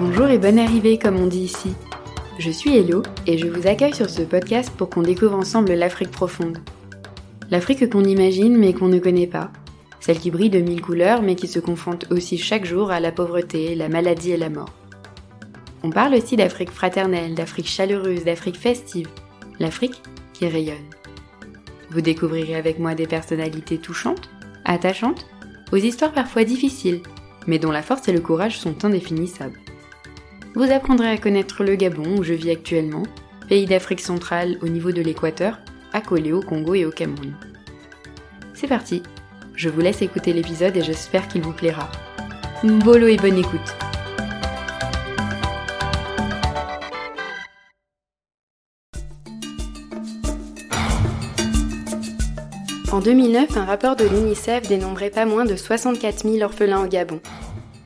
Bonjour et bonne arrivée comme on dit ici. Je suis Hello et je vous accueille sur ce podcast pour qu'on découvre ensemble l'Afrique profonde. L'Afrique qu'on imagine mais qu'on ne connaît pas. Celle qui brille de mille couleurs mais qui se confronte aussi chaque jour à la pauvreté, la maladie et la mort. On parle aussi d'Afrique fraternelle, d'Afrique chaleureuse, d'Afrique festive. L'Afrique qui rayonne. Vous découvrirez avec moi des personnalités touchantes, attachantes, aux histoires parfois difficiles, mais dont la force et le courage sont indéfinissables. Vous apprendrez à connaître le Gabon où je vis actuellement, pays d'Afrique centrale au niveau de l'équateur, accolé au Congo et au Cameroun. C'est parti, je vous laisse écouter l'épisode et j'espère qu'il vous plaira. Bolo et bonne écoute En 2009, un rapport de l'UNICEF dénombrait pas moins de 64 000 orphelins au Gabon.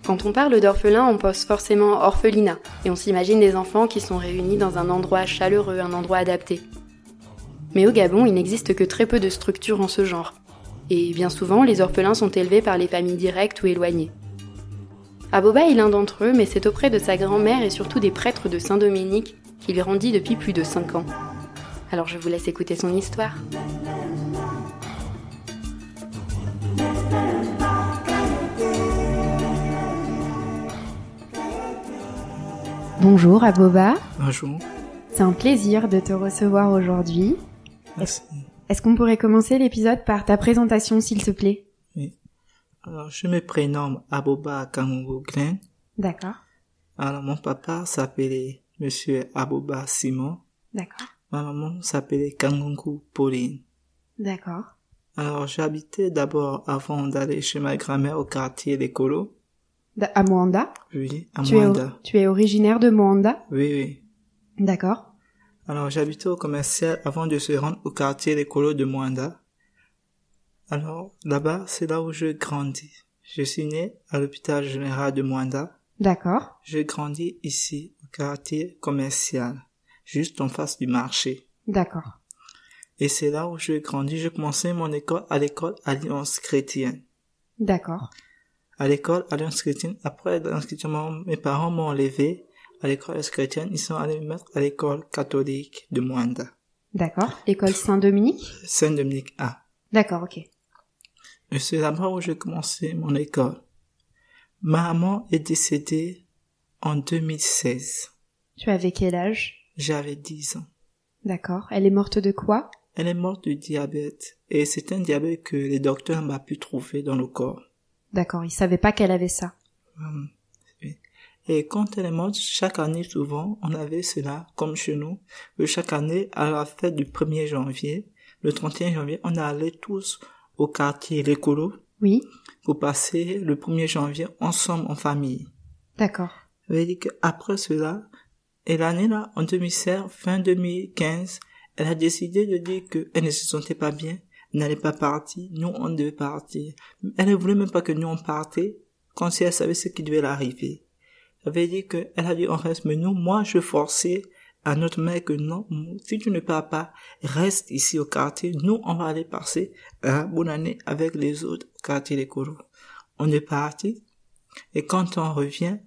Quand on parle d'orphelins, on pense forcément orphelinat, et on s'imagine des enfants qui sont réunis dans un endroit chaleureux, un endroit adapté. Mais au Gabon, il n'existe que très peu de structures en ce genre, et bien souvent, les orphelins sont élevés par les familles directes ou éloignées. Aboba est l'un d'entre eux, mais c'est auprès de sa grand-mère et surtout des prêtres de Saint-Dominique qu'il grandit depuis plus de 5 ans. Alors je vous laisse écouter son histoire. Bonjour Aboba. Bonjour. C'est un plaisir de te recevoir aujourd'hui. Merci. Est-ce qu'on pourrait commencer l'épisode par ta présentation s'il te plaît? Oui. Alors, je me prénomme Aboba Glenn. D'accord. Alors, mon papa s'appelait Monsieur Aboba Simon. D'accord. Ma maman s'appelait Kangungu Pauline. D'accord. Alors, j'habitais d'abord avant d'aller chez ma grand-mère au quartier Colos. À Moanda Oui, à tu es, Moanda. tu es originaire de Moanda Oui, oui. D'accord. Alors, j'habitais au commercial avant de se rendre au quartier Les Colos de Moanda. Alors, là-bas, c'est là où je grandis. Je suis né à l'hôpital général de Moanda. D'accord. J'ai grandi ici, au quartier commercial, juste en face du marché. D'accord. Et c'est là où j'ai grandi. J'ai commencé mon école à l'école Alliance chrétienne. D'accord. À l'école Alliance chrétienne, après l'inscription, mes parents m'ont enlevé à l'école chrétienne. Ils sont allés me mettre à l'école catholique de Moanda, D'accord. École Saint-Dominique? Saint-Dominique A. D'accord, ok. Et c'est là-bas où j'ai commencé mon école. Ma maman est décédée en 2016. Tu avais quel âge? J'avais 10 ans. D'accord. Elle est morte de quoi? Elle est morte du diabète. Et c'est un diabète que les docteurs m'ont pu trouver dans le corps. D'accord, il savait pas qu'elle avait ça. Et quand elle est morte, chaque année souvent, on avait cela, comme chez nous, que chaque année, à la fête du 1er janvier, le 31 janvier, on allait tous au quartier L'écolo Oui. pour passer le 1er janvier ensemble en famille. D'accord. Ça veut dire qu'après cela, et l'année là, en 2016, fin 2015, elle a décidé de dire qu'elle ne se sentait pas bien, n'allait pas partir, nous on devait partir. Elle ne voulait même pas que nous on partait, quand si elle savait ce qui devait l'arriver. Ça veut dire qu'elle a dit on reste, mais nous, moi je forçais à notre mère que non, si tu ne pars pas, reste ici au quartier, nous on va aller passer la bonne année avec les autres au quartier des Coraux. On est parti, et quand on revient,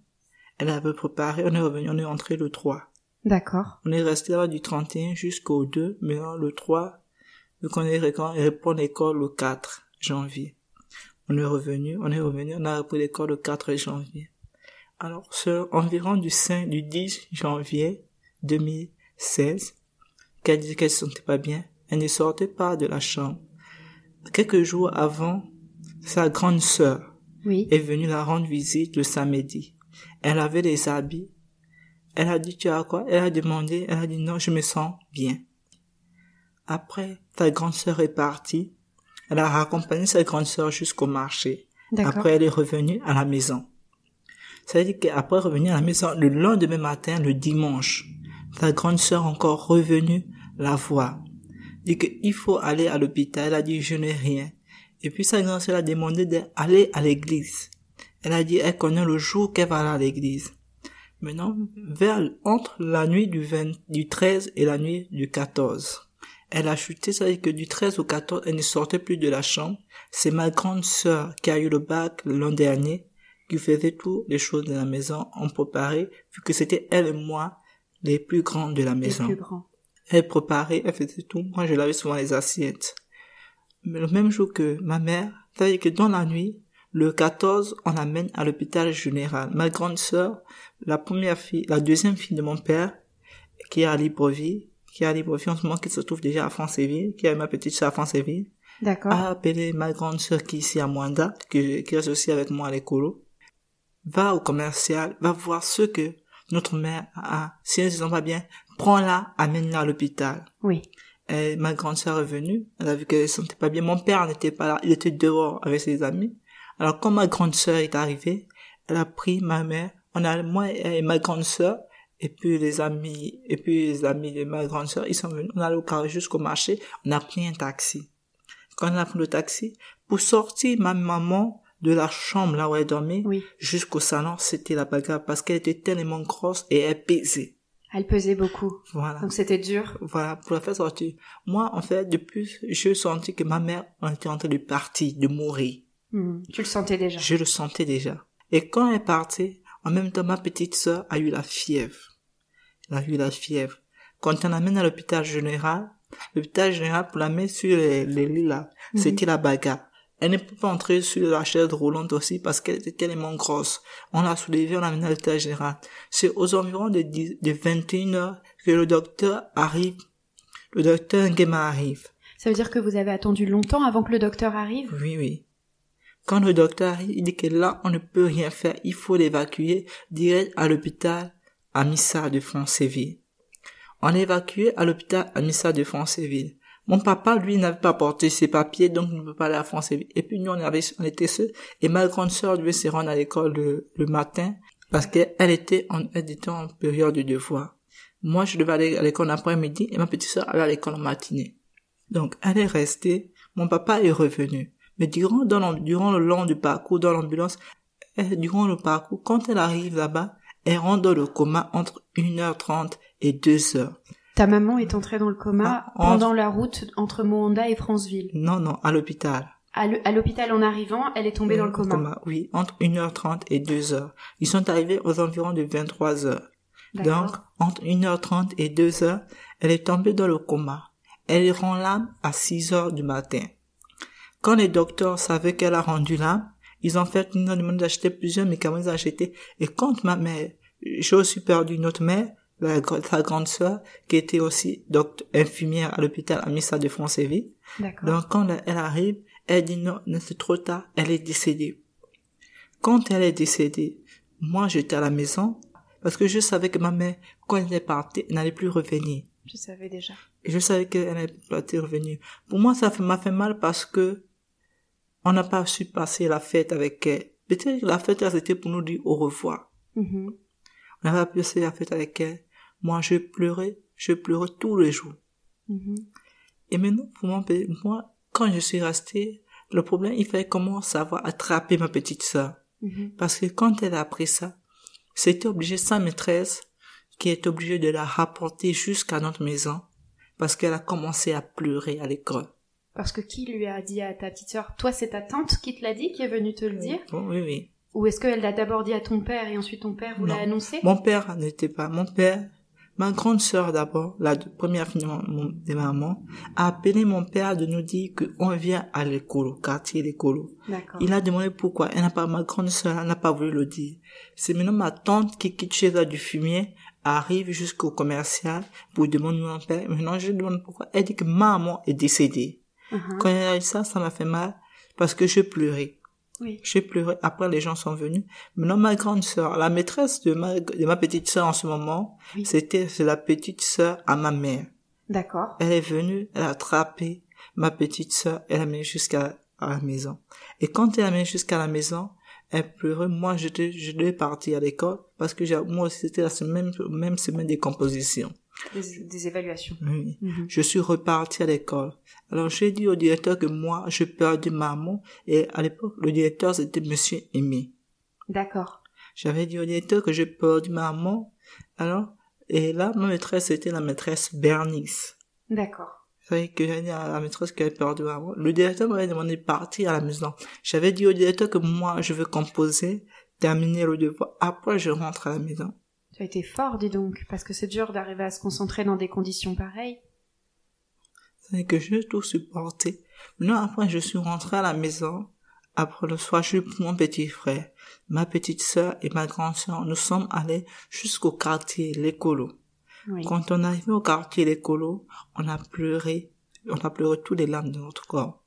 elle avait préparé, on est revenu, on est entré le 3. D'accord. On est resté là du 31 jusqu'au 2, maintenant le 3, vu qu'on est reprend l'école le 4 janvier. On est revenu, on est revenu, on a repris l'école le 4 janvier. Alors, c'est environ du 5, du 10 janvier 2016, qu'elle disait qu'elle se sentait pas bien. Elle ne sortait pas de la chambre. Quelques jours avant, sa grande sœur Oui. est venue la rendre visite le samedi. Elle avait des habits. Elle a dit, tu as quoi? Elle a demandé, elle a dit, non, je me sens bien. Après, ta grande sœur est partie. Elle a raccompagné sa grande sœur jusqu'au marché. Après, elle est revenue à la maison. Ça veut dire qu'après revenir à la maison, le lendemain matin, le dimanche, ta grande sœur encore revenue la voir. Dit qu'il faut aller à l'hôpital. Elle a dit, je n'ai rien. Et puis sa grande sœur a demandé d'aller à l'église. Elle a dit, elle connaît le jour qu'elle va aller à l'église. Maintenant, vers, entre la nuit du 20, du 13 et la nuit du 14, elle a chuté, ça veut dire que du 13 au 14, elle ne sortait plus de la chambre. C'est ma grande sœur qui a eu le bac l'an dernier qui faisait toutes les choses de la maison, on préparait, vu que c'était elle et moi les plus grands de la maison. Les plus grands. Elle préparait, elle faisait tout. Moi, je lavais souvent les assiettes. Mais le même jour que ma mère, c'est-à-dire que dans la nuit, le 14, on l'amène à l'hôpital général. Ma grande sœur, la première fille, la deuxième fille de mon père, qui est à Libreville, qui est à Libreville en ce moment, qui se trouve déjà à Franceville, qui est ma petite sœur à Franceville, D'accord. a appelé ma grande sœur qui est ici à Mwanda, qui, qui reste aussi avec moi à l'écolo, va au commercial, va voir ce que notre mère a. Si elle ne se sent pas bien, prends-la, amène-la à l'hôpital. Oui. Et ma grande sœur est venue, elle a vu qu'elle ne se sentait pas bien. Mon père n'était pas là, il était dehors avec ses amis. Alors quand ma grande sœur est arrivée, elle a pris ma mère, on a moi et ma grande sœur, et puis les amis, et puis les amis de ma grande sœur, ils sont venus, on allé au carré jusqu'au marché, on a pris un taxi. Quand on a pris le taxi, pour sortir ma maman de la chambre là où elle dormait, Oui. jusqu'au salon, c'était la bagarre parce qu'elle était tellement grosse et elle pesait. Elle pesait beaucoup. Voilà. Donc c'était dur. Voilà, pour la faire sortir. Moi, en fait, depuis, je sentais que ma mère était en train de partir, de mourir. Hmm. Tu le sentais déjà. Je le sentais déjà. Et quand elle partait, en même temps, ma petite sœur a eu la fièvre. Elle a eu la fièvre. Quand on l'amène à l'hôpital général, l'hôpital général, pour la mettre sur les, les lits là, Mhm. c'était la bagarre. Elle ne peut pas entrer sur la chaise roulante aussi parce qu'elle était tellement grosse. On l'a soulevée, on l'a amenée à l'hôpital général. C'est aux environs de, 10 de 21 heures que le docteur arrive. Le docteur Ngema arrive. Ça veut dire que vous avez attendu longtemps avant que le docteur arrive? Oui, oui. Quand le docteur arrive, il dit que là, on ne peut rien faire. Il faut l'évacuer direct à l'hôpital Amissa de Franceville. On l'a évacué à l'hôpital Amissa de Franceville. Mon papa, lui, n'avait pas porté ses papiers, donc il ne peut pas aller à Franceville. Et puis nous, on, avait, on était seuls. Et ma grande sœur devait se rendre à l'école le, le matin parce qu'elle était en, elle était en période de devoir. Moi, je devais aller à l'école l'après-midi et ma petite sœur allait à l'école en matinée. Donc, elle est restée. Mon papa est revenu. Mais durant, dans durant le long du parcours dans l'ambulance, elle- durant le parcours, quand elle arrive là-bas, elle rentre dans le coma entre 1h30 et 2h. Ta maman est entrée dans le coma Ah, en- pendant la route entre Moanda et Franceville. Non, non, à l'hôpital. À l'hôpital en arrivant, elle est tombée dans le coma. Oui, entre 1h30 et 2h. Ils sont arrivés aux environs de 23h. Donc, entre 1h30 et 2h, elle est tombée dans le coma. Elle rend l'âme à 6h du matin. Quand les docteurs savaient qu'elle a rendu l'âme, ils ont fait une demande d'acheter plusieurs médicaments, ils ont acheté. Et quand ma mère, j'ai aussi perdu une autre mère, la, sa grande sœur, qui était aussi docteur, infirmière à l'hôpital Amissa de Franceville. Donc quand elle- arrive, elle dit non, non, c'est trop tard, elle est décédée. Quand elle est décédée, moi j'étais à la maison parce que je savais que ma mère, quand elle est partie, n'allait plus revenir. Je savais déjà. Et je savais qu'elle n'allait plus revenir. Pour moi, ça m'a fait mal parce que on n'a pas su passer la fête avec elle. Peut-être que la fête, là, c'était pour nous dire au revoir. Mhm. On n'a pas pu passer la fête avec elle. Moi, je pleurais, je pleurais tous les jours. Mhm. Et maintenant, pour mon moi, quand je suis restée, le problème, il fallait comment savoir attraper ma petite sœur. Mhm. Parce que quand elle a appris ça, c'était obligé, sa maîtresse, qui est obligée de la rapporter jusqu'à notre maison, parce qu'elle a commencé à pleurer à l'école. Parce que qui lui a dit à ta petite sœur Toi, c'est ta tante qui te l'a dit, qui est venue te le dire Bon, oui, oui. Ou est-ce qu'elle l'a d'abord dit à ton père et ensuite ton père vous l'a Non. annoncé Mon père n'était pas, mon père, ma grande sœur d'abord, la première fille de maman, a appelé mon père de nous dire qu'on vient à l'école, au quartier. D'accord. Il a demandé pourquoi. Elle n'a pas, ma grande sœur, n'a pas voulu le dire. C'est maintenant ma tante qui quitte chez elle du fumier, arrive jusqu'au commercial pour demander mon père. Maintenant, je demande pourquoi. Elle dit que maman est décédée. Mhm. Quand elle a dit ça, ça m'a fait mal parce que je pleurais. Oui. Je pleurais. Après, les gens sont venus. Maintenant, ma grande sœur, la maîtresse de ma, de ma petite sœur en ce moment, Oui. c'était, c'est la petite sœur à ma mère. D'accord. Elle est venue, elle a attrapé ma petite sœur, elle l'a mis jusqu'à à la maison. Et quand elle l'a mis jusqu'à la maison, elle pleurait. Moi, j'étais, je devais partir à l'école parce que j'ai- moi aussi, c'était la semaine, même semaine des compositions. Des, des évaluations. Oui. Mhm. Je suis reparti à l'école. Alors, j'ai dit au directeur que moi, je perdais maman. Et à l'époque, le directeur, c'était monsieur Aimé. D'accord. J'avais dit au directeur que j'ai perdu maman. Alors, et là, ma maîtresse, c'était la maîtresse Bernice. D'accord. Vous savez que j'ai dit à la maîtresse qu'elle avait perdu maman. Le directeur m'avait demandé de partir à la maison. J'avais dit au directeur que moi, je veux composer terminer le devoir. Après, je rentre à la maison. Tu as été fort, dis donc, parce que c'est dur d'arriver à se concentrer dans des conditions pareilles. C'est que j'ai tout supporté. Maintenant, après, je suis rentré à la maison. Après le soir, je suis mon petit frère, ma petite sœur et ma grande sœur. Nous sommes allés jusqu'au quartier, l'écolo. Oui. Quand on est arrivé au quartier, l'écolo, on a pleuré. On a pleuré tous les larmes de notre corps.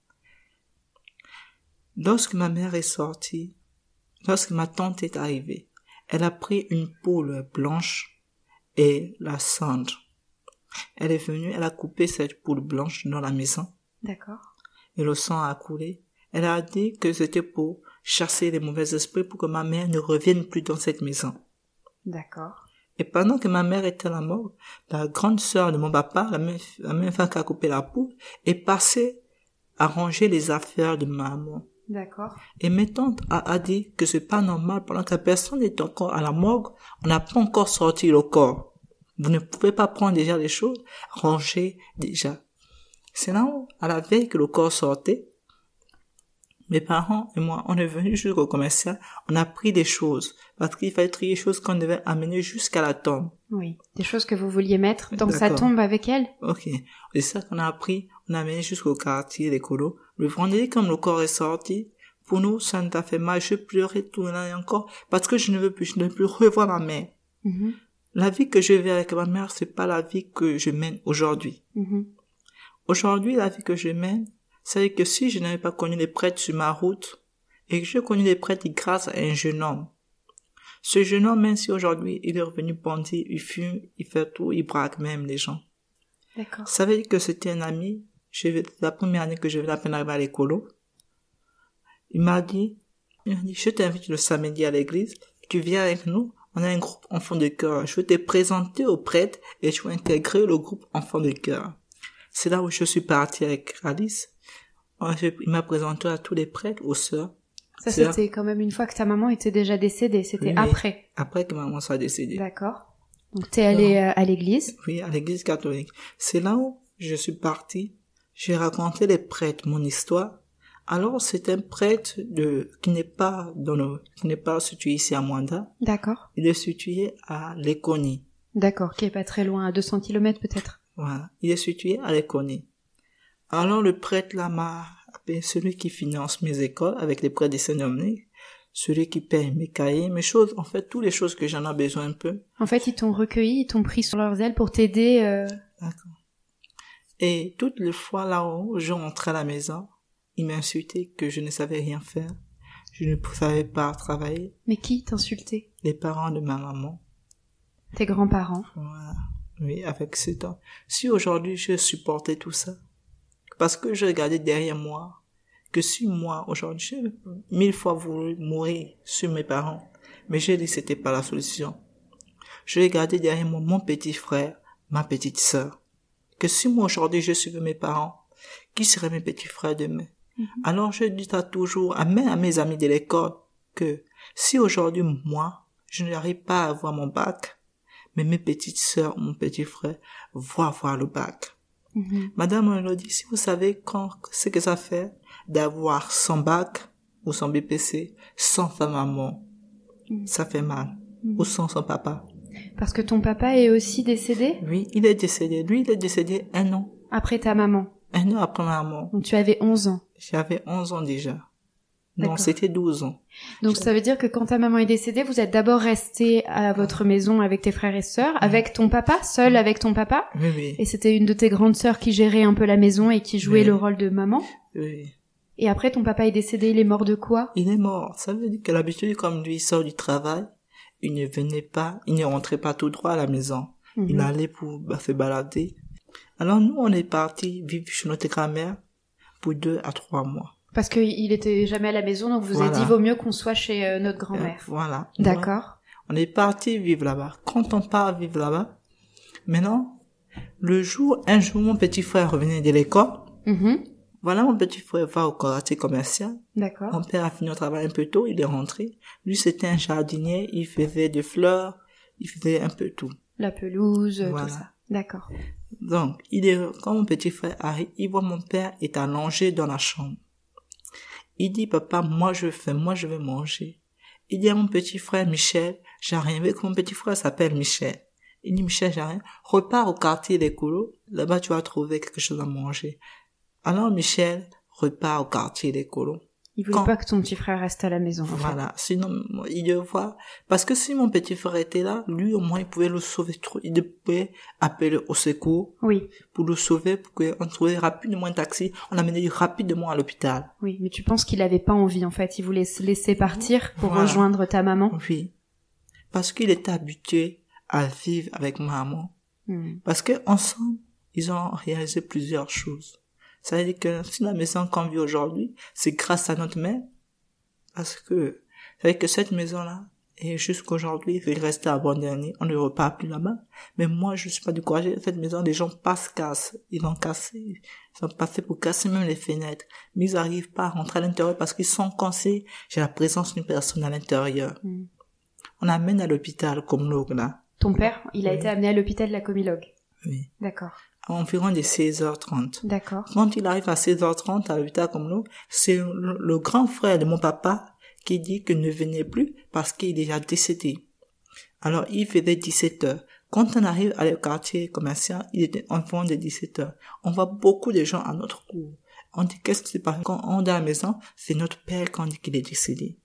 Lorsque ma mère est sortie, lorsque ma tante est arrivée, elle a pris une poule blanche et la cendre. Elle est venue, elle a coupé cette poule blanche dans la maison D'accord. et le sang a coulé. Elle a dit que c'était pour chasser les mauvais esprits pour que ma mère ne revienne plus dans cette maison. D'accord. Et pendant que ma mère était à la mort, la grande sœur de mon papa, la même, la même femme qui a coupé la poule, est passée à ranger les affaires de maman. D'accord. Et mes tantes a, a dit que c'est pas normal pendant que la personne est encore à la morgue, on n'a pas encore sorti le corps. Vous ne pouvez pas prendre déjà les choses, ranger déjà. C'est là où, à la veille que le corps sortait, mes parents et moi, on est venus jusqu'au commercial, on a pris des choses, parce qu'il fallait trier des choses qu'on devait amener jusqu'à la tombe. Oui. Des choses que vous vouliez mettre dans sa tombe avec elle Ok. C'est ça qu'on a appris. On a amené jusqu'au quartier, l'écolo. Le vendredi, comme le corps est sorti, pour nous, ça nous a fait mal. Je pleurais tout le et encore parce que je ne veux plus, je ne veux plus revoir ma mère. Mhm. La vie que je vis avec ma mère, c'est pas la vie que je mène aujourd'hui. Mhm. Aujourd'hui, la vie que je mène, c'est que si je n'avais pas connu les prêtres sur ma route, et que j'ai connu les prêtres grâce à un jeune homme, ce jeune homme, même si aujourd'hui il est revenu bandit, il fume, il fait tout, il braque même les gens. D'accord. Ça veut dire que c'était un ami. Je vais, la première année que je vais à peine arriver à l'écolo. Il m'a dit, il m'a dit, je t'invite le samedi à l'église. Tu viens avec nous. On a un groupe enfant de cœur. Je vais te présenter aux prêtres et tu vas intégrer le groupe enfant de cœur. C'est là où je suis parti avec Alice. Je- Il m'a présenté à tous les prêtres, aux sœurs. Ça, c'était quand même une fois que ta maman était déjà décédée. C'était Oui, après. Après que maman soit décédée. D'accord. Donc, t'es allé euh, à l'église. Oui, à l'église catholique. C'est là où je suis parti. J'ai raconté les prêtres mon histoire. Alors, c'est un prêtre de, qui n'est pas dans le, qui n'est pas situé ici à Mwanda. D'accord. Il est situé à Lekoni. D'accord. Qui est pas très loin, à 200 km peut-être. Voilà. Il est situé à Lekoni. Alors, le prêtre là m'a appelé celui qui finance mes écoles avec les prêtres des Seigneurs celui qui paye mes cahiers, mes choses, en fait, toutes les choses que j'en ai besoin un peu. En fait, ils t'ont recueilli, ils t'ont pris sur leurs ailes pour t'aider. euh, D'accord. Et toutes les fois là-haut, je rentrais à la maison, il m'insultait que je ne savais rien faire, je ne savais pas travailler. Mais qui t'insultait? Les parents de ma maman, Tes grands-parents? voilà. Oui, avec ce temps. Si aujourd'hui je supportais tout ça, parce que je regardais derrière moi, que si moi, aujourd'hui, j'ai mille fois voulu mourir sur mes parents, mais j'ai dit que c'était pas la solution. Je regardais derrière moi mon petit frère, ma petite sœur. Que si moi aujourd'hui je suivais mes parents, qui seraient mes petits frères demain? Alors je dis ça toujours à mes, à mes amis de l'école que si aujourd'hui moi, je n'arrive pas à avoir mon bac, mais mes petites sœurs, mon petit frère vont avoir le bac. Mhm. Madame Elodie, si vous savez quand, ce que ça fait d'avoir son bac ou son BPC sans sa maman, Mhm. ça fait mal. Mhm. Ou sans son papa. Parce que ton papa est aussi décédé Oui, il est décédé. Lui, il est décédé un an. après ta maman. Un an après ma mort. Donc tu avais 11 ans. J'avais 11 ans déjà. Non, c'était 12 ans. Donc ça veut dire que quand ta maman est décédée, vous êtes d'abord resté à votre maison avec tes frères et sœurs, avec ton papa, seul avec ton papa Oui, oui. Et c'était une de tes grandes sœurs qui gérait un peu la maison et qui jouait Oui. le rôle de maman. oui. Et après, ton papa est décédé, il est mort de quoi? Il est mort. Ça veut dire que l'habitude, comme lui, il sort du travail, il ne venait pas, il ne rentrait pas tout droit à la maison. Il Mhm. allait pour bah, se balader. Alors nous, on est parti vivre chez notre grand-mère pour deux à trois mois. Parce qu'il était jamais à la maison, donc vous Voilà. êtes dit, vaut mieux qu'on soit chez euh, notre grand-mère. Euh, Voilà. D'accord. On est parti vivre là-bas. Quand on part vivre là-bas, maintenant, le jour, un jour, mon petit frère revenait de l'école. Mhm. Voilà, mon petit frère va au quartier commercial. D'accord. Mon père a fini au travail un peu tôt, il est rentré. Lui, c'était un jardinier, il faisait des fleurs, il faisait un peu tout. La pelouse, Voilà. tout ça. D'accord. Donc, il est, quand mon petit frère arrive, il voit mon père est allongé dans la chambre. Il dit, papa, moi je fais, moi je vais manger. Il dit à mon petit frère Michel, j'ai rien vu que mon petit frère s'appelle Michel. Il dit, Michel, j'ai rien. Repars au quartier des colos. Là-bas, tu vas trouver quelque chose à manger. Alors, Michel repart au quartier des colos. Il voulait pas que ton petit frère reste à la maison. En voilà. Sinon, il le voit. Parce que si mon petit frère était là, lui, au moins, il pouvait le sauver. Il pouvait appeler au secours. Oui. Pour le sauver, pour qu'on trouvait rapidement un taxi. On l'amenait rapidement à l'hôpital. Oui. Mais tu penses qu'il avait pas envie, en fait. Il voulait se laisser partir pour rejoindre ta maman? Oui. Parce qu'il était habitué à vivre avec maman. Hmm. Parce que ensemble, ils ont réalisé plusieurs choses. Ça veut dire que si la maison qu'on vit aujourd'hui, c'est grâce à notre mère. Parce que, ça veut dire que cette maison-là, et jusqu'aujourd'hui, il reste abandonné, on ne repart plus là-bas. Mais moi, je suis pas découragé. Cette maison, les gens passent, cassent. Ils ont cassé. Ils ont passé pour casser même les fenêtres. Mais ils n'arrivent pas à rentrer à l'intérieur parce qu'ils sont cassés. J'ai la présence d'une personne à l'intérieur. Hmm. On amène à l'hôpital comme là. Ton père, il a été amené à l'hôpital de la Comilogue. Oui. D'accord. À environ des 16h30. D'accord. Quand il arrive à 16h30 à l'hôpital comme nous, c'est le, grand frère de mon papa qui dit qu'il ne venait plus parce qu'il est déjà décédé. Alors, il faisait 17 h Quand on arrive à le quartier commercial, il était environ de 17 h On voit beaucoup de gens à notre cours. On dit qu'est-ce qui s'est passé quand on est à la maison, c'est notre père qu'on dit qu'il est décédé.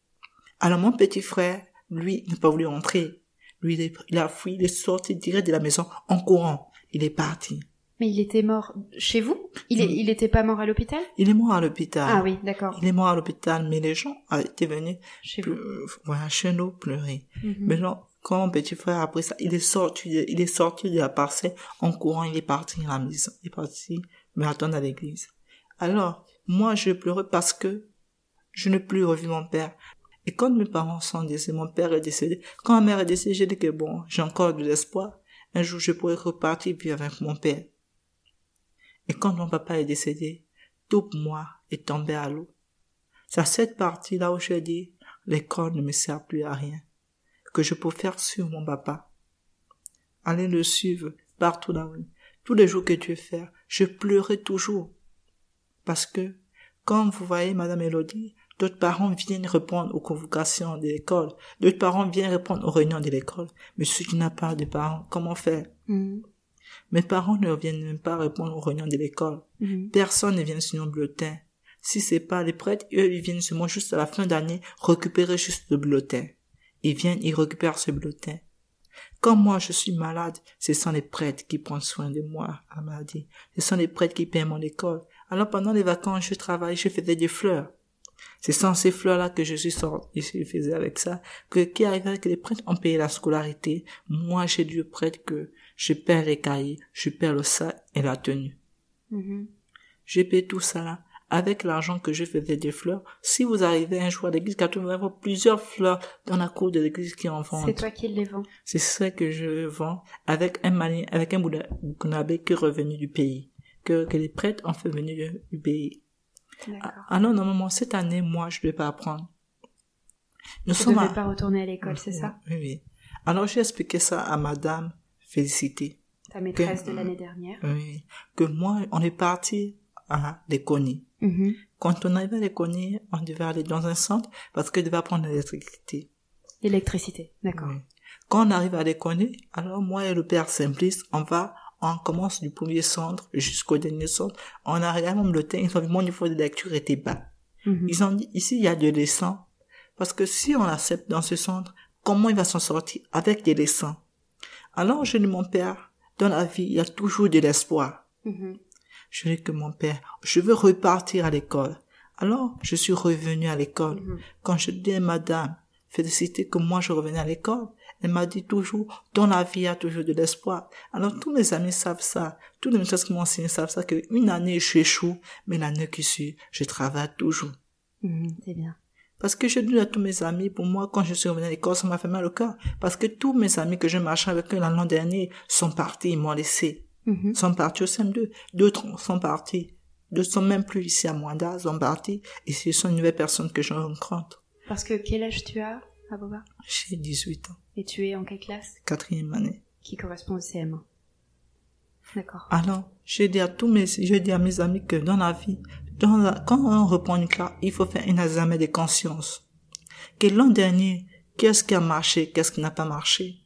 Alors mon petit frère, lui, n'a pas voulu entrer. Lui, il a fui, il est sorti direct de la maison en courant. Il est parti. Mais il était mort chez vous? Il est, il était pas mort à l'hôpital? Il est mort à l'hôpital. Ah oui, d'accord. Il est mort à l'hôpital, mais les gens étaient venus chez vous. Voilà, chez nous pleurer. Mhm. Mais quand mon petit frère a pris ça, il est sorti, il est sorti de la parcelle en courant, il est parti à la maison, il est parti me attendre à l'église. Alors, moi, je pleurais parce que je n'ai plus revu mon père. Et quand mes parents sont décédés, mon père est décédé, quand ma mère est décédée, j'ai dit que bon, j'ai encore de l'espoir. Un jour, je pourrais repartir vivre avec mon père. Et quand mon papa est décédé, tout moi est tombé à l'eau. C'est cette partie-là où j'ai dit, l'école ne me sert plus à rien, que je peux faire suivre mon papa. Aller le suivre partout dans rue. Tous les jours que tu fais, je pleurais toujours. Parce que, quand vous voyez Madame Elodie, D'autres parents viennent répondre aux convocations de l'école. D'autres parents viennent répondre aux réunions de l'école. Mais si tu n'as pas de parents, comment faire? Mm. Mes parents ne viennent même pas répondre aux réunions de l'école. Mm. Personne ne vient sur nos bulletin. Si c'est pas les prêtres, eux, ils viennent seulement juste à la fin d'année récupérer juste le bulletin. Ils viennent, ils récupèrent ce bulletin. Quand moi je suis malade, ce sont les prêtres qui prennent soin de moi à maladie. Ce sont les prêtres qui paient mon école. Alors pendant les vacances, je travaille, je faisais des fleurs. C'est sans ces fleurs-là que je suis sorti, je faisais avec ça, que, qui arrivait que les prêtres ont payé la scolarité. Moi, j'ai dû prêtre que je perds les cahiers, je perds le sac et la tenue. Mm-hmm. J'ai payé tout ça là. Avec l'argent que je faisais des fleurs, si vous arrivez un jour à l'église, quand vous avez plusieurs fleurs dans la cour de l'église qui en vendent. C'est toi qui les vends. C'est ça que je vends avec un malin, avec un Burkinabé qui est revenu du pays. Que, que les prêtres ont fait venir du pays. Ah non, normalement, cette année, moi, je ne vais pas apprendre. Nous ne devais pas retourner à l'école, c'est ça? Oui, oui. Alors, j'ai expliqué ça à madame Félicité. Ta maîtresse de l'année dernière. Oui. Que moi, on est parti à Léconie. Mm-hmm. Quand on arrivait à Léconie, on devait aller dans un centre parce qu'il devait apprendre l'électricité. L'électricité, d'accord. Quand on arrive à Léconie, alors moi et le père Simplice, on va on commence du premier centre jusqu'au dernier centre. On a regardé mon bulletin, ils ont vu mon niveau de lecture était bas. Mhm. Ils ont dit, ici, il y a des leçons. Parce que si on l'accepte dans ce centre, comment il va s'en sortir avec des leçons? Alors, je dis, mon père, dans la vie, il y a toujours de l'espoir. Mhm. Je dis que mon père, je veux repartir à l'école. Alors, je suis revenu à l'école. Mhm. Quand je dis à madame, féliciter que moi je revenais à l'école, elle m'a dit toujours, dans la vie, il y a toujours de l'espoir. Alors, tous mes amis savent ça. Tous les gens qui m'ont enseigné savent ça, qu'une année, je échoue, mais l'année qui suit, je travaille toujours. Mmh, c'est bien. Parce que je dis à tous mes amis, pour moi, quand je suis revenu à l'école, ça m'a fait mal au cœur. Parce que tous mes amis que je marchais avec eux l'an dernier sont partis, ils m'ont laissé. Mmh. Sont partis au CM2. D'autres sont partis. D'autres sont même plus ici à Mwanda, sont partis. Et ce sont une nouvelle personne que je rencontre. Parce que quel âge tu as, Aboba J'ai 18 ans. Et tu es en quelle classe? Quatrième année. Qui correspond au CM1. D'accord. Alors, j'ai dit à tous mes, je dis à mes amis que dans la vie, dans quand on reprend une classe, il faut faire un examen de conscience. Que l'an dernier, Qu'est-ce qui a marché, qu'est-ce qui n'a pas marché?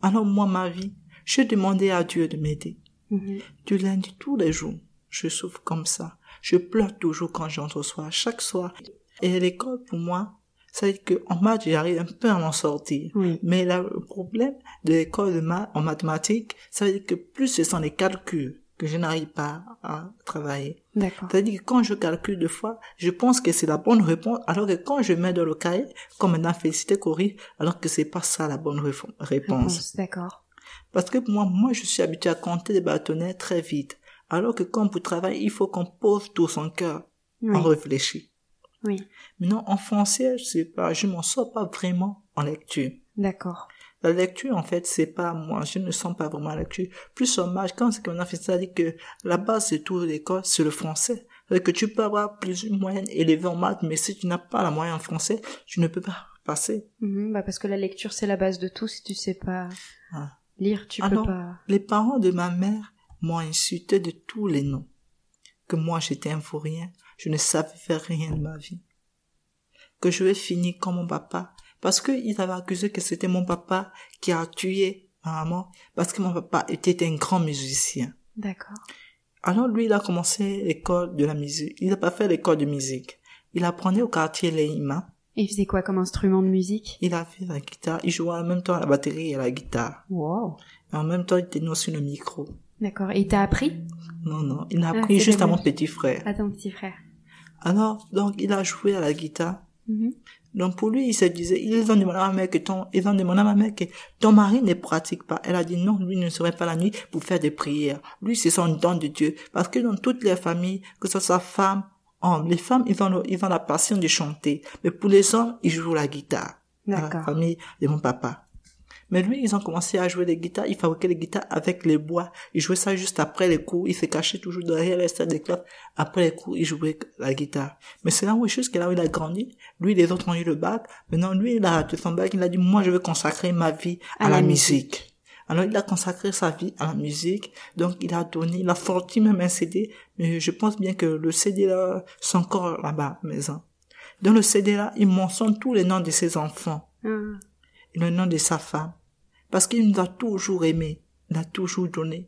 Alors moi, ma vie, je demandais à Dieu de m'aider. Mhm. Du lundi, tous les jours, je souffre comme ça. Je pleure toujours quand j'entre au soir, chaque soir. Et l'école, pour moi, ça veut dire qu'en maths, j'arrive un peu à m'en sortir. Oui. Mais là, le problème de l'école de maths, en mathématiques, ça veut dire que plus ce sont les calculs que je n'arrive pas à travailler. D'accord. C'est-à-dire que quand je calcule deux fois, je pense que c'est la bonne réponse, alors que quand je mets dans le cahier, comme maintenant Félicité corrige, alors que c'est pas ça la bonne réponse. Réponse, D'accord. Parce que moi, moi, je suis habitué à compter des bâtonnets très vite. Alors que quand pour travailler, il faut qu'on pose tout son cœur. Oui. On réfléchit. Oui. Maintenant, en français, je sais pas, je m'en sors pas vraiment en lecture. D'accord. La lecture, en fait, c'est pas moi. Je ne sens pas vraiment la lecture. Plus en match, quand c'est qu'on a fait ça, dit que la base de toute l'école, c'est le français. C'est-à-dire que tu peux avoir plus une moyenne élevée en maths, mais si tu n'as pas la moyenne en français, tu ne peux pas passer. Mhm, bah parce que la lecture c'est la base de tout. Si tu sais pas Ah. lire, tu Ah peux pas. Les parents de ma mère m'ont insulté de tous les noms. Que moi, j'étais un vaurien. Je ne savais faire rien de ma vie. Que je vais finir comme mon papa. Parce qu'ils avaient accusé que c'était mon papa qui a tué ma maman. Parce que mon papa était un grand musicien. D'accord. Alors lui, il a commencé l'école de la musique. Il n'a pas fait l'école de musique. Il apprenait au quartier Leima. Et il faisait quoi comme instrument de musique? Il a fait la guitare. Il jouait en même temps à la batterie et à la guitare. Wow. Et en même temps, il tenait aussi le micro. D'accord. Et il t'a appris? Non, non. Il a Ah, appris juste à mon petit frère. à ton petit frère Alors, donc, il a joué à la guitare. Mhm. Donc, pour lui, il se disait, ils ont demandé à ma mère que ton, ils ont demandé à ma mère que ton mari ne pratique pas. Elle a dit non, lui ne serait pas la nuit pour faire des prières. Lui, c'est son don de Dieu. Parce que dans toutes les familles, que ce soit femme, homme, les femmes, ils ont, le- ils ont la passion de chanter. Mais pour les hommes, ils jouent la guitare. À la D'accord. famille de mon papa. Mais lui, ils ont commencé à jouer les guitares. Ils fabriquaient les guitares avec les bois. Ils jouaient ça juste après les cours. Ils se cachaient toujours derrière les salles de classe. Après les cours, ils jouaient la guitare. Mais c'est là où, là où il a grandi. Lui, les autres ont eu le bac. Maintenant, lui, il a raté son bac. Il a dit, moi, je veux consacrer ma vie à, la, musique. Alors, il a consacré sa vie à la musique. Donc, il a donné, il a sorti même un CD. Mais je pense bien que le CD là, c'est encore là-bas, maison. Dans le CD là, il mentionne tous les noms de ses enfants Ah. et le nom de sa femme. Parce qu'il nous a toujours aimés, il a toujours donné.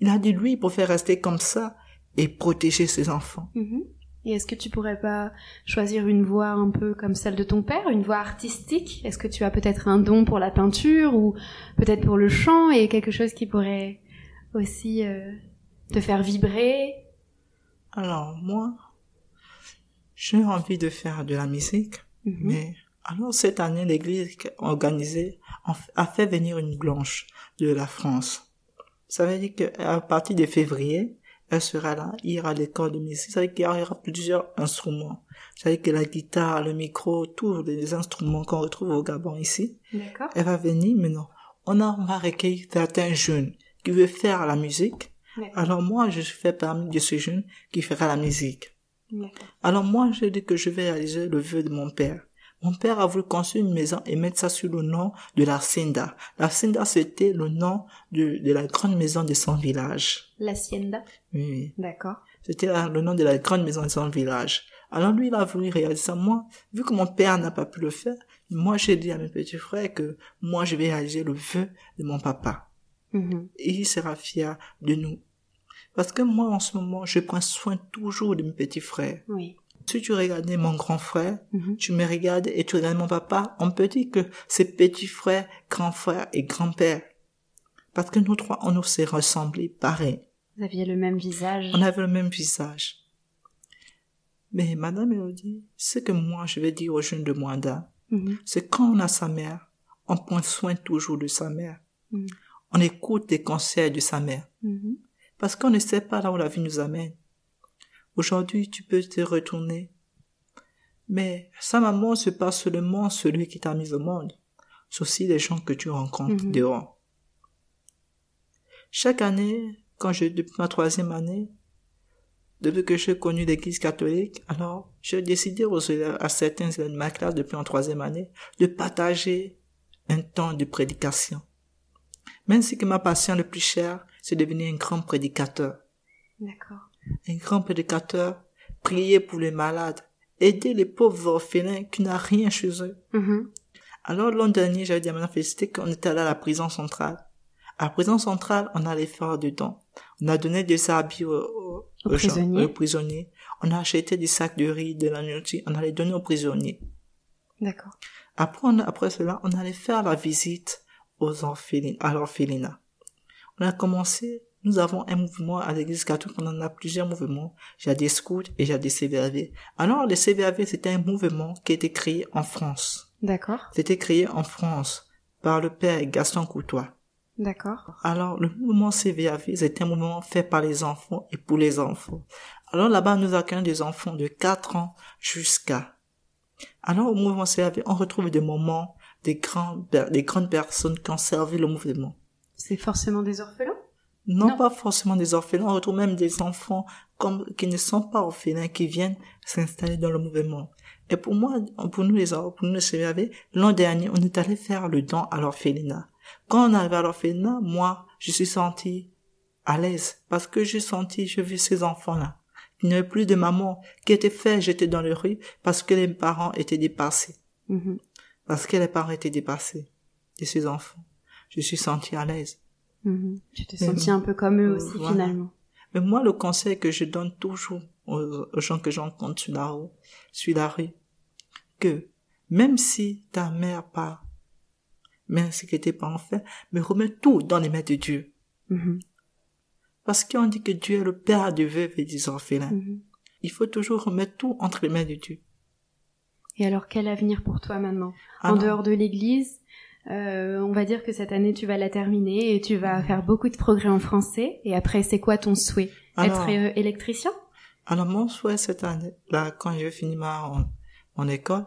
Il a dit, lui, il préfère rester comme ça et protéger ses enfants. Mhm. Et est-ce que tu pourrais pas choisir une voie un peu comme celle de ton père, une voie artistique? Est-ce que tu as peut-être un don pour la peinture ou peut-être pour le chant et quelque chose qui pourrait aussi euh, te faire vibrer? Alors, moi, j'ai envie de faire de la musique, Mhm. mais alors cette année, l'église organisée a fait venir une blanche de la France. Ça veut dire qu'à partir de février, elle sera là, il ira à l'école de musique. Ça veut dire qu'il y aura plusieurs instruments. Ça veut dire que la guitare, le micro, tous les instruments qu'on retrouve au Gabon ici, elle va venir maintenant. On a, on va recueillir certains jeunes qui veulent faire la musique. Alors moi, je fais parmi de ces jeunes qui fera la musique. Alors moi, je dis que je vais réaliser le vœu de mon père. Mon père a voulu construire une maison et mettre ça sur le nom de la Senda. La Senda, c'était le nom de, de la grande maison de son village. L'hacienda. Oui, oui. D'accord. C'était la- le nom de la grande maison de son village. Alors lui, il a voulu réaliser ça. Moi, vu que mon père n'a pas pu le faire, moi, j'ai dit à mes petits frères que moi, je vais réaliser le vœu de mon papa. Mhm. Et il sera fier de nous. Parce que moi, en ce moment, je prends soin toujours de mes petits frères. Oui. Si tu regardais mon grand frère, Mhm. tu me regardes et tu regardes mon papa, on peut dire que c'est petit frère, grand frère et grand-père. Parce que nous trois, on nous s'est ressemblés pareil. Vous aviez le même visage. On avait le même visage. Mais Madame Elodie, ce que moi je vais dire aux jeunes de Mwanda, Mhm. c'est quand on a sa mère, on prend soin toujours de sa mère. Mhm. On écoute les conseils de sa mère. Mhm. Parce qu'on ne sait pas là où la vie nous amène. Aujourd'hui, tu peux te retourner. Mais sa maman, c'est pas seulement celui qui t'a mis au monde. C'est aussi les gens que tu rencontres Mhm. dehors. Chaque année, quand je, depuis ma troisième année, depuis que j'ai connu l'église catholique, alors, j'ai décidé aux élèves- à certains élèves de ma classe depuis en troisième année de partager un temps de prédication. Même si que ma passion le plus chère, c'est devenir un grand prédicateur. D'accord. Un grand prédicateur, prier pour les malades, aider les pauvres orphelins qui n'ont rien chez eux. Mhm. Alors l'an dernier, j'avais dit à Madame Félicité qu'on était allé à la prison centrale. À la prison centrale, on allait faire dedans. On a donné des habits aux, aux- Aux aux gens- prisonniers? aux prisonniers. On a acheté des sacs de riz, de la nourriture. On allait donner aux prisonniers. D'accord. Après, on après cela, on allait faire la visite aux orphelines, à l'orphelinat. On a commencé, nous avons un mouvement à l'église catholique, on en a plusieurs mouvements. A des scouts et a des CVAV. Alors, les CVAV, c'était un mouvement qui a été créé en France. D'accord. C'était créé en France par le père Gaston Coutois. D'accord. Alors, le mouvement CVAV, c'était un mouvement fait par les enfants et pour les enfants. Alors là-bas, nous accueillons des enfants de 4 ans jusqu'à. Alors, au mouvement CVAV, on retrouve des moments, des grandes, per- des grandes personnes qui ont servi le mouvement. C'est forcément des orphelins? Non, Non. pas forcément des orphelins, on retrouve même des enfants comme, qui ne sont pas orphelins, qui viennent s'installer dans le mouvement. Et pour moi, pour nous les, pour nous les l'an dernier, on est allé faire le don à l'orphelinat. Quand on arrive à l'orphelinat, moi, je suis senti à l'aise parce que j'ai senti, je vis ces enfants-là. Il n'y avait plus de maman qui était fait jeter dans les rues parce que les parents étaient dépassés. Mhm. Parce que les parents étaient dépassés de ces enfants. Je suis senti à l'aise. Mhm. Tu t'es senti un peu comme eux euh, aussi voilà. finalement. Mais moi, le conseil que je donne toujours aux, aux gens que j'encontre sur la rue, sur la rue, que même si ta mère part, même si que tes parents font, mais remets tout dans les mains de Dieu. Mhm. Parce qu'on dit que Dieu est le père de veuves et des orphelins. Mhm. Il faut toujours remettre tout entre les mains de Dieu. Et alors quel avenir pour toi maintenant En Alors, dehors de l'église, euh, on va dire que cette année tu vas la terminer et tu vas faire beaucoup de progrès en français. Et après, c'est quoi ton souhait alors, Être euh, électricien alors mon souhait cette année, là, quand je finis ma, mon, école,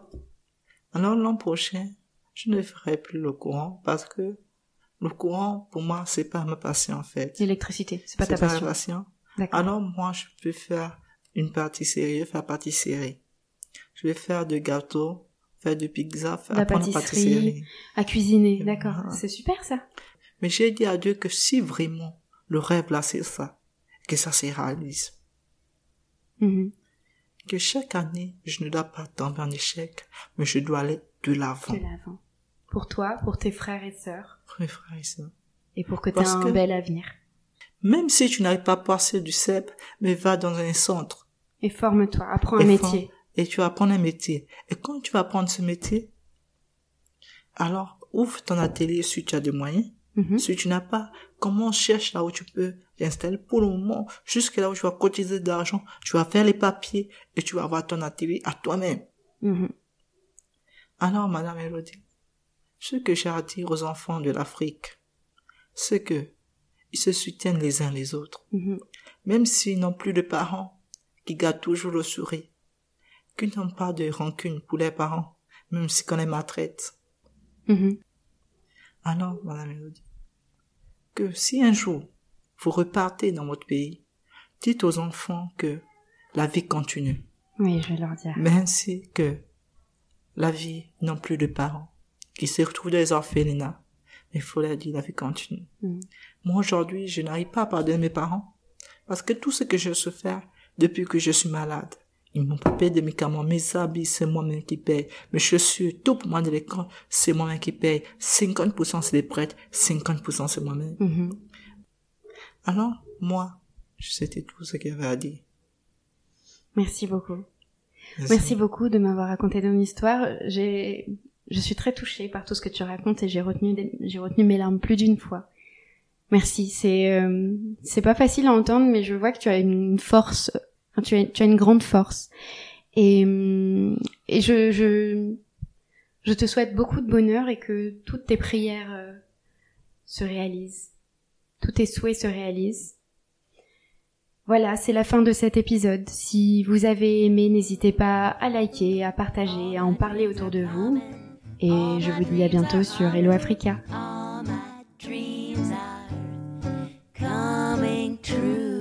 alors l'an prochain, je ne ferai plus le courant parce que le courant, pour moi, c'est pas ma passion, en fait. L'électricité, c'est pas ta C'est ma passion. Alors, moi, je peux faire une pâtisserie, je vais faire pâtisserie. Je vais faire de gâteaux, faire de pizza, faire La apprendre la pâtisserie. À cuisiner, d'accord. Voilà. C'est super ça. Mais j'ai dit à Dieu que si vraiment le rêve là, c'est ça, que ça se réalise. Mhm. Que chaque année, je ne dois pas tomber en échec, mais je dois aller de l'avant. De l'avant. Pour toi, pour tes frères et sœurs, Pour mes frères et sœurs. et pour que tu aies un que- bel avenir. Même si tu n'arrives pas à passer du CEP, mais va dans un centre Et forme-toi, apprends un métier. Et tu vas apprendre un métier. Et quand tu vas apprendre ce métier, alors ouvre ton atelier si tu as des moyens. Mhm. Si tu n'as pas, comment cherche là où tu peux t'installer pour le moment, jusqu'à là où tu vas cotiser de l'argent, tu vas faire les papiers et tu vas avoir ton atelier à toi-même. Mhm. Alors, Madame Elodie, ce que j'ai à dire aux enfants de l'Afrique, c'est que ils se soutiennent les uns les autres, Mhm. même s'ils n'ont plus de parents qui gardent toujours le sourire, qu'ils n'ont pas de rancune pour les parents, même si qu'on les maltraite. Mhm. Alors, Madame Elodie, que si un jour vous repartez dans votre pays, dites aux enfants que la vie continue, Oui, je vais leur dire. mais ainsi que la vie n'ont plus de parents, qui se retrouvent dans les orphelinats. Il faut leur dire la vie continue. Mhm. Moi aujourd'hui, je n'arrive pas à pardonner mes parents, parce que tout ce que je faire depuis que je suis malade, ils m'ont payé des médicaments, mes habits, c'est moi-même qui paye. Mes chaussures, tout pour moi de l'école, c'est moi-même qui paye. 50% c'est des prêtres, 50% c'est moi-même. Mhm. Alors, moi, c'était tout ce qu'il y avait à dire. Merci beaucoup. Merci beaucoup de m'avoir raconté ton histoire. J'ai, je suis très touchée par tout ce que tu racontes et j'ai retenu, des- j'ai retenu mes larmes plus d'une fois. Merci. C'est, euh, c'est pas facile à entendre, mais je vois que tu as une force. Tu, as, une grande force. Et, je, te souhaite beaucoup de bonheur et que toutes tes prières euh, se réalisent. Tous tes souhaits se réalisent. Voilà, c'est la fin de cet épisode. Si vous avez aimé, n'hésitez pas à liker, à partager, à en parler autour de vous. Et je vous dis à bientôt sur Hello Africa. coming true.